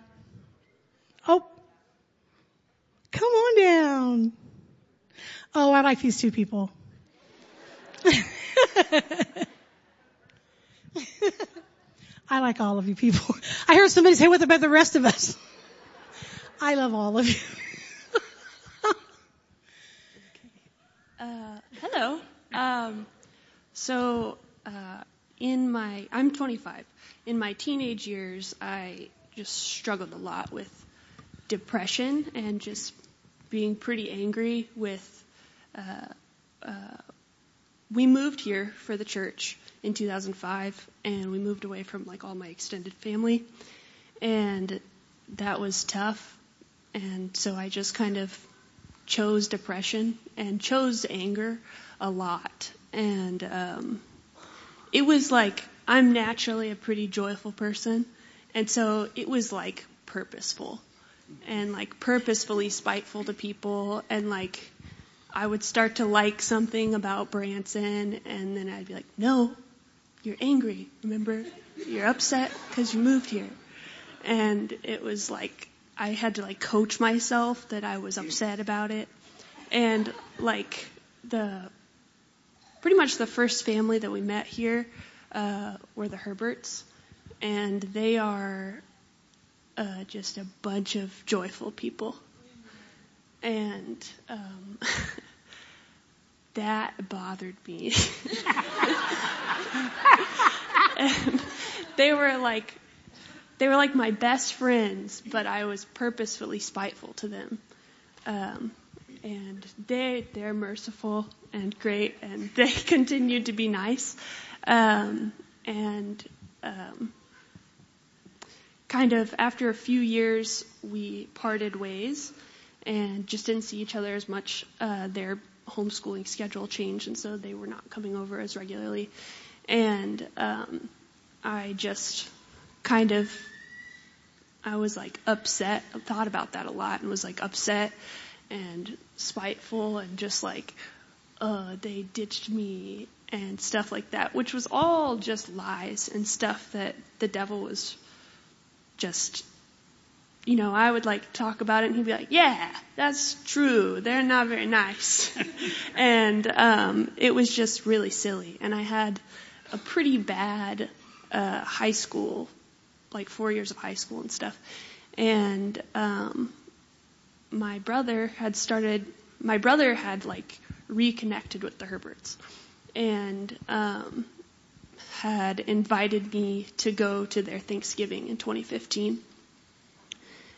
Oh, come on down. Oh, I like these two people. I like all of you people. I heard somebody say, what about the rest of us? I love all of you. uh, hello. Um, so, uh, in my, I'm 25. In my teenage years, I just struggled a lot with depression and just being pretty angry with, we moved here for the church in 2005 and we moved away from like all my extended family. And that was tough. And so I just kind of chose depression and chose anger a lot. And um it was like I'm naturally a pretty joyful person. And so it was like purposeful and like purposefully spiteful to people and like I would start to like something about Branson, and then I'd be like, no, you're angry. Remember? You're upset because you moved here. And it was like, I had to like coach myself that I was upset about it. And like the, pretty much the first family that we met here, uh, were the Herberts. And they are, uh, just a bunch of joyful people. And, um, that bothered me. and they were like, they were like my best friends, but I was purposefully spiteful to them. Um, and they, they're merciful and great, and they continued to be nice. Um, and, um, kind of after a few years, we parted ways and just didn't see each other as much. Uh, their homeschooling schedule changed, and so they were not coming over as regularly. And um, I just kind of, I was like upset. I thought about that a lot, and was like upset and spiteful, and just like, uh, they ditched me and stuff like that, which was all just lies and stuff that the devil was just you know, I would like talk about it and he'd be like, yeah, that's true. They're not very nice. and, um, it was just really silly. And I had a pretty bad, uh, high school, like four years of high school and stuff. And, um, my brother had started, my brother had like reconnected with the Herberts and, um, had invited me to go to their Thanksgiving in 2015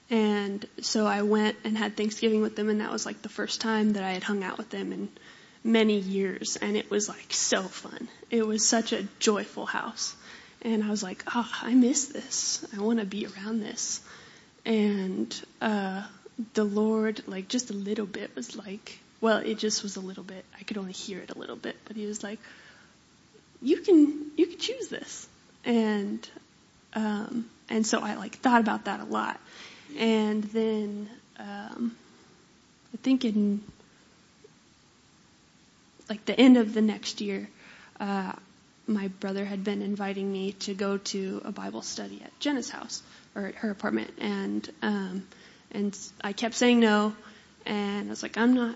and so I went and had Thanksgiving with them and that was like the first time that I had hung out with them in many years and it was like so fun. It was such a joyful house. And I was like, oh, I miss this. I want to be around this. and uh, the Lord, like just a little bit, was like, well, it just was a little bit. I could only hear it a little bit, but He was like, "You can, you can choose this," and um, and so I like thought about that a lot, and then um, I think in like the end of the next year, uh, my brother had been inviting me to go to a Bible study at Jenna's house or at her apartment, and um, and I kept saying no, and I was like, I'm not.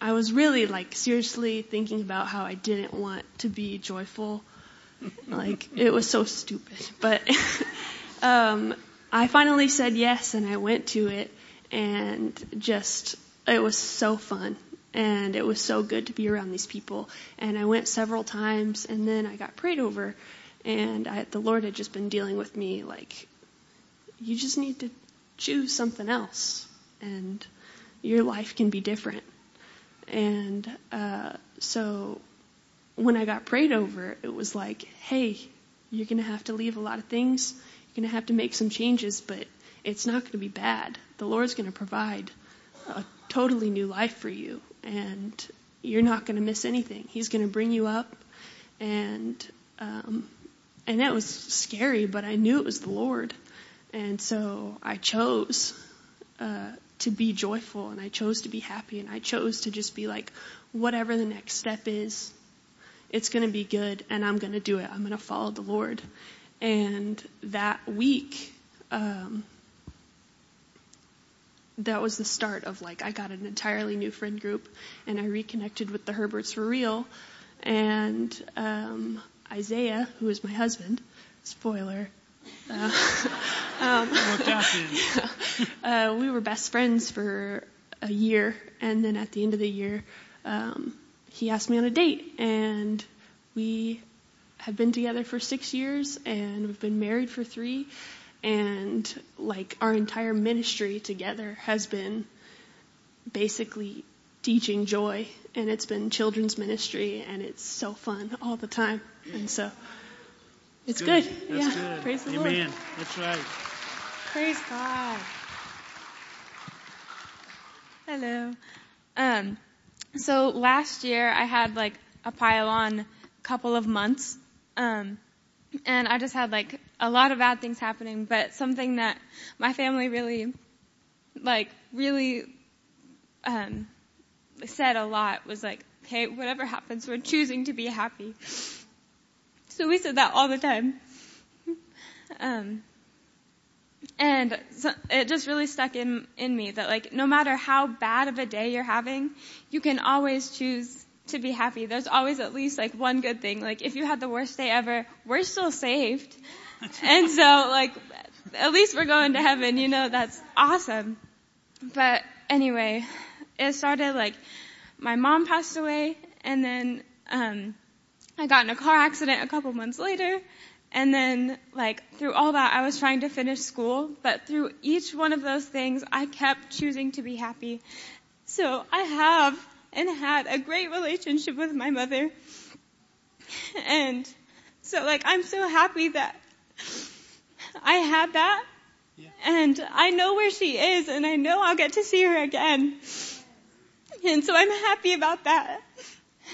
I was really like seriously thinking about how I didn't want to be joyful. like it was so stupid, but um, I finally said yes, and I went to it, and just it was so fun and it was so good to be around these people. And I went several times, and then I got prayed over, and I, the Lord had just been dealing with me like, you just need to choose something else, and your life can be different. And uh, so when I got prayed over, it was like, hey, you're going to have to leave a lot of things. You're going to have to make some changes, but it's not going to be bad. The Lord's going to provide a totally new life for you and you're not going to miss anything. He's going to bring you up, and um, and that was scary, but I knew it was the Lord, and so I chose uh, to be joyful, and I chose to be happy, and I chose to just be like, whatever the next step is, it's going to be good, and I'm going to do it. I'm going to follow the Lord, and that week. Um, that was the start of like I got an entirely new friend group and I reconnected with the Herberts for real and um, Isaiah who is my husband spoiler uh, um, yeah, uh, we were best friends for a year and then at the end of the year um, he asked me on a date and we have been together for six years and we've been married for three and like our entire ministry together has been basically teaching joy and it's been children's ministry and it's so fun all the time and so it's good, good. yeah good. praise the amen lord that's right Praise God. Hello. Um, so last year I had like a pile on couple of months. Um, and I just had like a lot of bad things happening, but something that my family really, like, really, um, said a lot was like, hey, whatever happens, we're choosing to be happy. So we said that all the time. Um, and so it just really stuck in, in me that like, no matter how bad of a day you're having, you can always choose to be happy. There's always at least like one good thing. Like if you had the worst day ever, we're still saved. and so like, at least we're going to heaven, you know, that's awesome. But anyway, it started like, my mom passed away and then, um, I got in a car accident a couple months later. And then, like, through all that, I was trying to finish school, but through each one of those things, I kept choosing to be happy. So I have and had a great relationship with my mother. And so, like, I'm so happy that I had that. Yeah. And I know where she is, and I know I'll get to see her again. And so I'm happy about that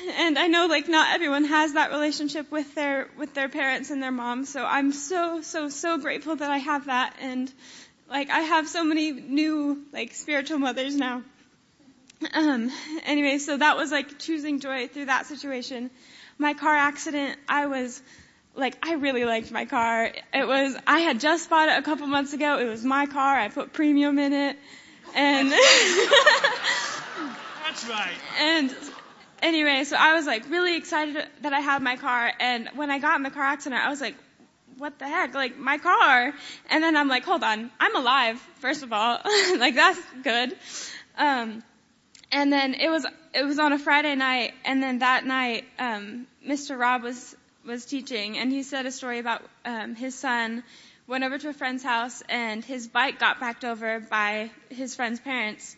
and I know like not everyone has that relationship with their with their parents and their mom, So I'm so so so grateful that I have that and like I have so many new like spiritual mothers now. Um anyway, so that was like choosing joy through that situation. My car accident, I was like I really liked my car. It was I had just bought it a couple months ago. It was my car. I put premium in it. And That's right. And anyway, so I was like really excited that I had my car. And when I got in the car accident, I was like, what the heck? Like my car. And then I'm like, hold on. I'm alive, first of all. like that's good. Um, and then it was, it was on a Friday night. And then that night, um, Mr. Rob was, was teaching and he said a story about, um, his son went over to a friend's house and his bike got backed over by his friend's parents.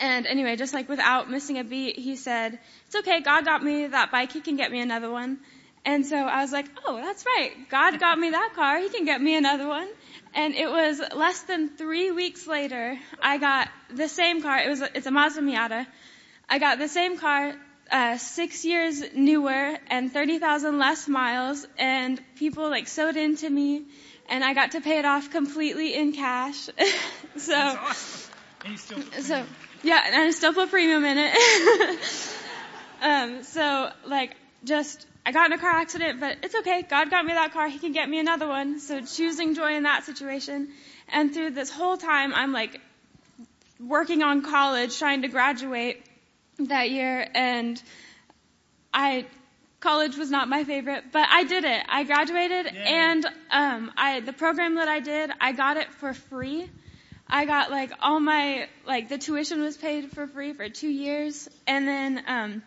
And anyway, just like without missing a beat, he said, it's okay, God got me that bike, he can get me another one. And so I was like, oh, that's right. God got me that car. He can get me another one. And it was less than three weeks later, I got the same car. It was, it's a Mazda Miata. I got the same car, uh, six years newer and 30,000 less miles and people like sewed into me and I got to pay it off completely in cash. so, awesome. so, yeah, and I still put premium in it. um, so like just I got in a car accident, but it's okay. God got me that car. He can get me another one. So choosing joy in that situation. And through this whole time, I'm like working on college, trying to graduate that year. And I, college was not my favorite, but I did it. I graduated and, um, I, the program that I did, I got it for free. I got like all my, like the tuition was paid for free for two years. And then, um,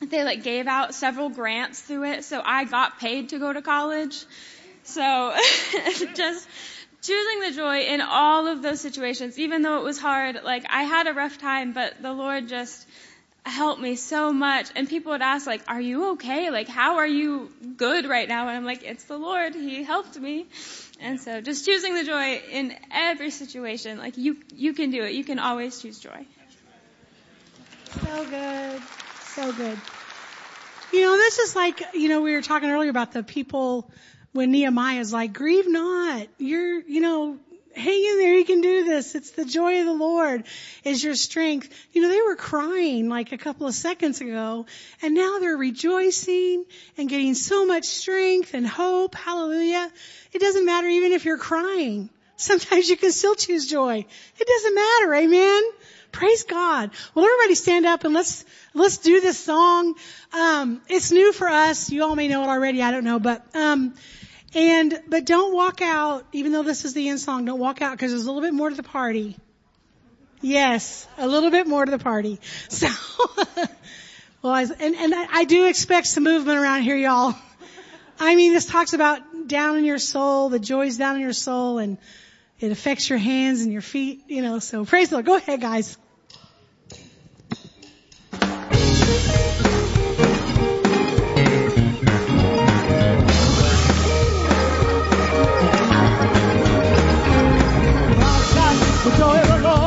they like gave out several grants through it, so I got paid to go to college. So just choosing the joy in all of those situations, even though it was hard, like I had a rough time, but the Lord just helped me so much. And people would ask like, are you okay? Like, how are you good right now? And I'm like, it's the Lord. He helped me. And so just choosing the joy in every situation, like you, you can do it. You can always choose joy. So good. So good. You know, this is like, you know, we were talking earlier about the people when Nehemiah's like, grieve not. You're, you know, hang in there. You can do this. It's the joy of the Lord is your strength. You know, they were crying like a couple of seconds ago and now they're rejoicing and getting so much strength and hope. Hallelujah. It doesn't matter even if you're crying. Sometimes you can still choose joy. It doesn't matter. Amen. Praise God. Well, everybody stand up and let's, let's do this song. Um, it's new for us. You all may know it already. I don't know, but, um, and, but don't walk out, even though this is the end song, don't walk out because there's a little bit more to the party. Yes, a little bit more to the party. So, well, I, and, and I, I do expect some movement around here, y'all. I mean, this talks about down in your soul, the joy's down in your soul, and it affects your hands and your feet, you know, so praise the Lord. Go ahead, guys. The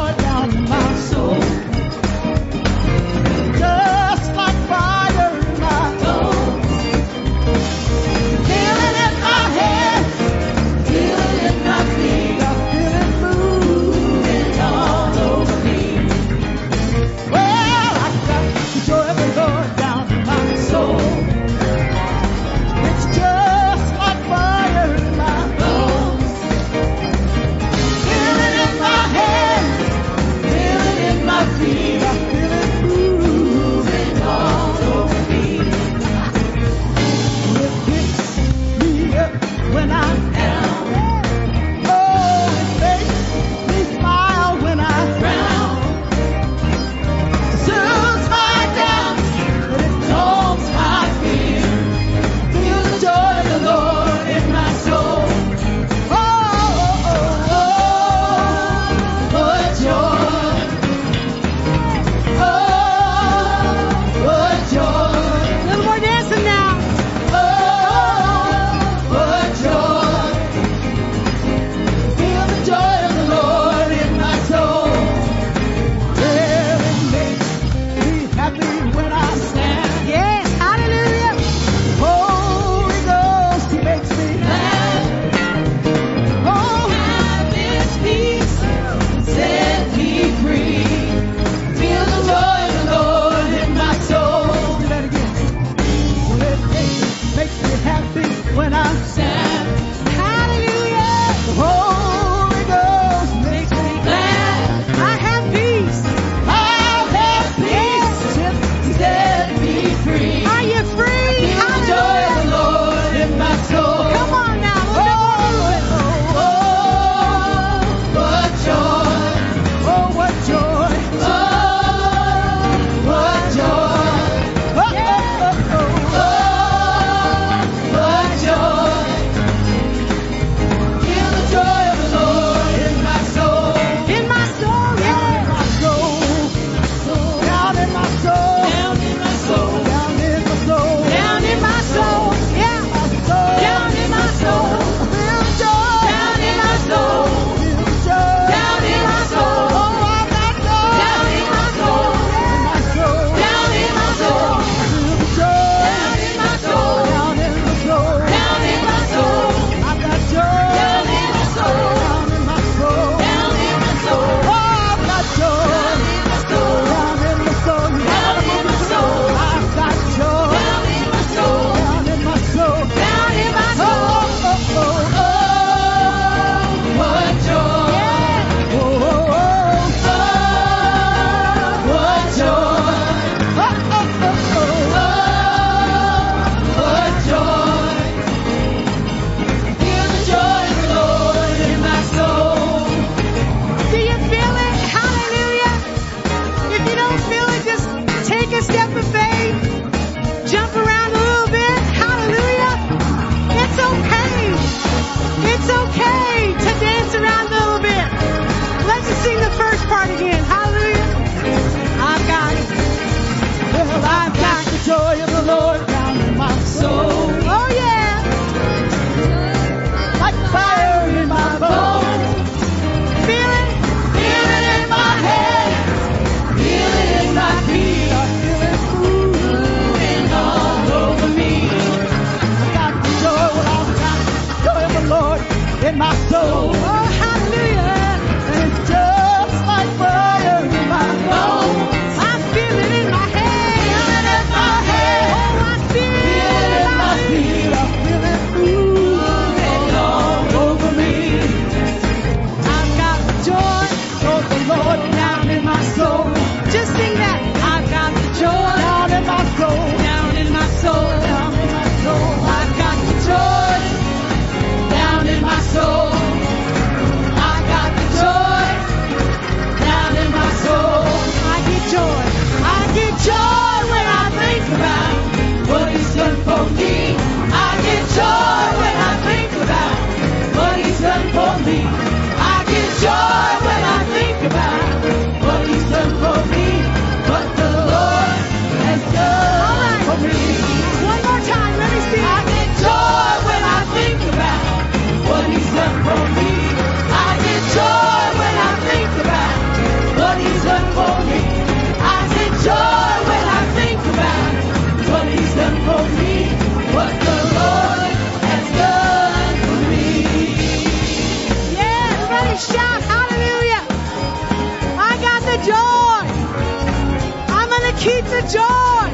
keep the joy.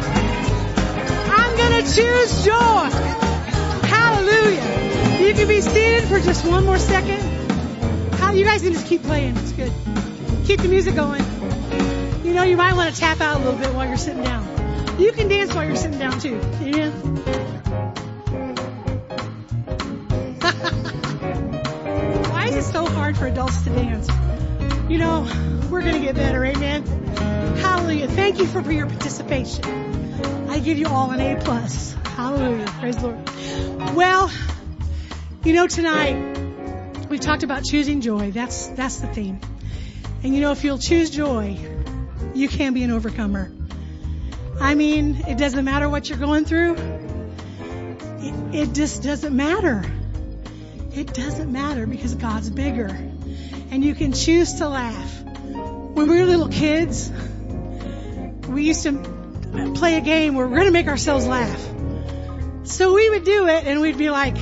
I'm going to choose joy. Hallelujah. You can be seated for just one more second. You guys can just keep playing. It's good. Keep the music going. You know, you might want to tap out a little bit while you're sitting down. You can dance while you're sitting down too. Amen. Why is it so hard for adults to dance? You know, we're going to get better. Amen. Hallelujah. Thank you for your participation. I give you all an A plus. Hallelujah. Praise the Lord. Well, you know, tonight we talked about choosing joy. That's, that's the theme. And you know, if you'll choose joy, you can be an overcomer. I mean, it doesn't matter what you're going through. It, it just doesn't matter. It doesn't matter because God's bigger. And you can choose to laugh. When we were little kids, we used to play a game where we're going to make ourselves laugh. So we would do it and we'd be like,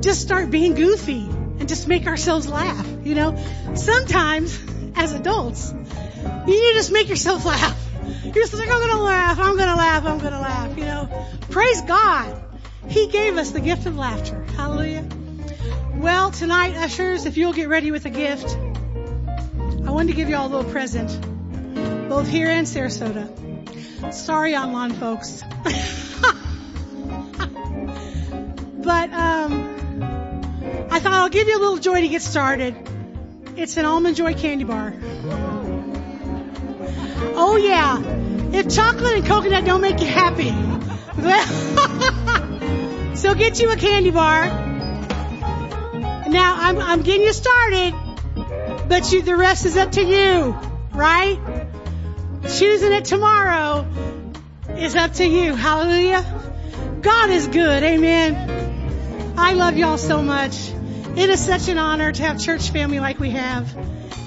just start being goofy and just make ourselves laugh. You know, sometimes as adults, you need to just make yourself laugh. You're just like, I'm going to laugh, I'm going to laugh, I'm to laugh. You know, praise God. He gave us the gift of laughter. Hallelujah. Well, tonight, ushers, if you'll get ready with a gift, I wanted to give you all a little present, both here and Sarasota. Sorry, online folks. but um, I thought I'll give you a little joy to get started. It's an almond joy candy bar. Oh yeah, if chocolate and coconut don't make you happy, so get you a candy bar. Now I'm I'm getting you started, but you the rest is up to you, right? Choosing it tomorrow is up to you. Hallelujah. God is good. Amen. I love y'all so much. It is such an honor to have church family like we have.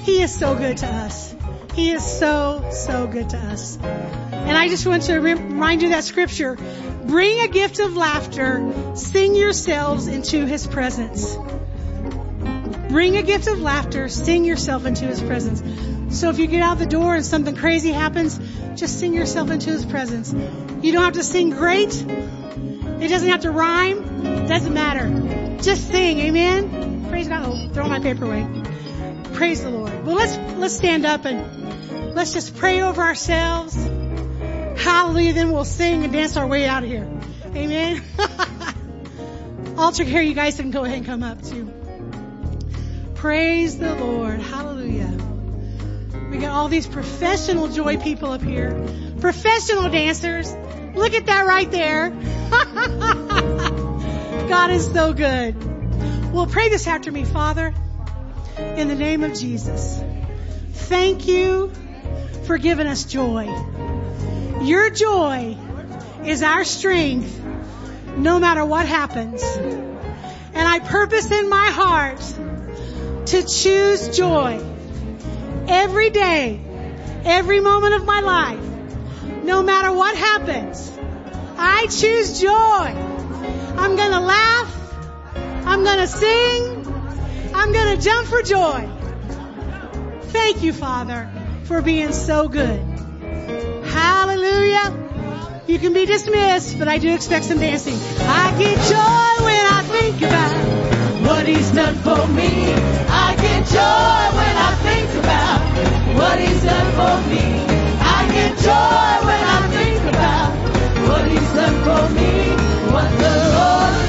He is so good to us. He is so, so good to us. And I just want to remind you that scripture. Bring a gift of laughter. Sing yourselves into his presence. Bring a gift of laughter. Sing yourself into his presence. So if you get out the door and something crazy happens, just sing yourself into his presence. You don't have to sing great. It doesn't have to rhyme. It doesn't matter. Just sing. Amen. Praise God. Oh, throw my paper away. Praise the Lord. Well, let's, let's stand up and let's just pray over ourselves. Hallelujah. Then we'll sing and dance our way out of here. Amen. Altar care, you guys can go ahead and come up too. Praise the Lord. Hallelujah. We got all these professional joy people up here. Professional dancers. Look at that right there. God is so good. Well, pray this after me, Father, in the name of Jesus. Thank you for giving us joy. Your joy is our strength no matter what happens. And I purpose in my heart to choose joy every day, every moment of my life, no matter what happens. I choose joy. I'm to laugh. I'm to sing. I'm to jump for joy. Thank you, Father, for being so good. Hallelujah. You can be dismissed, but I do expect some dancing. I get joy when I think about what he's done for me get joy when I think about what he's done for me. I get joy when I think about what he's done for me. What the Lord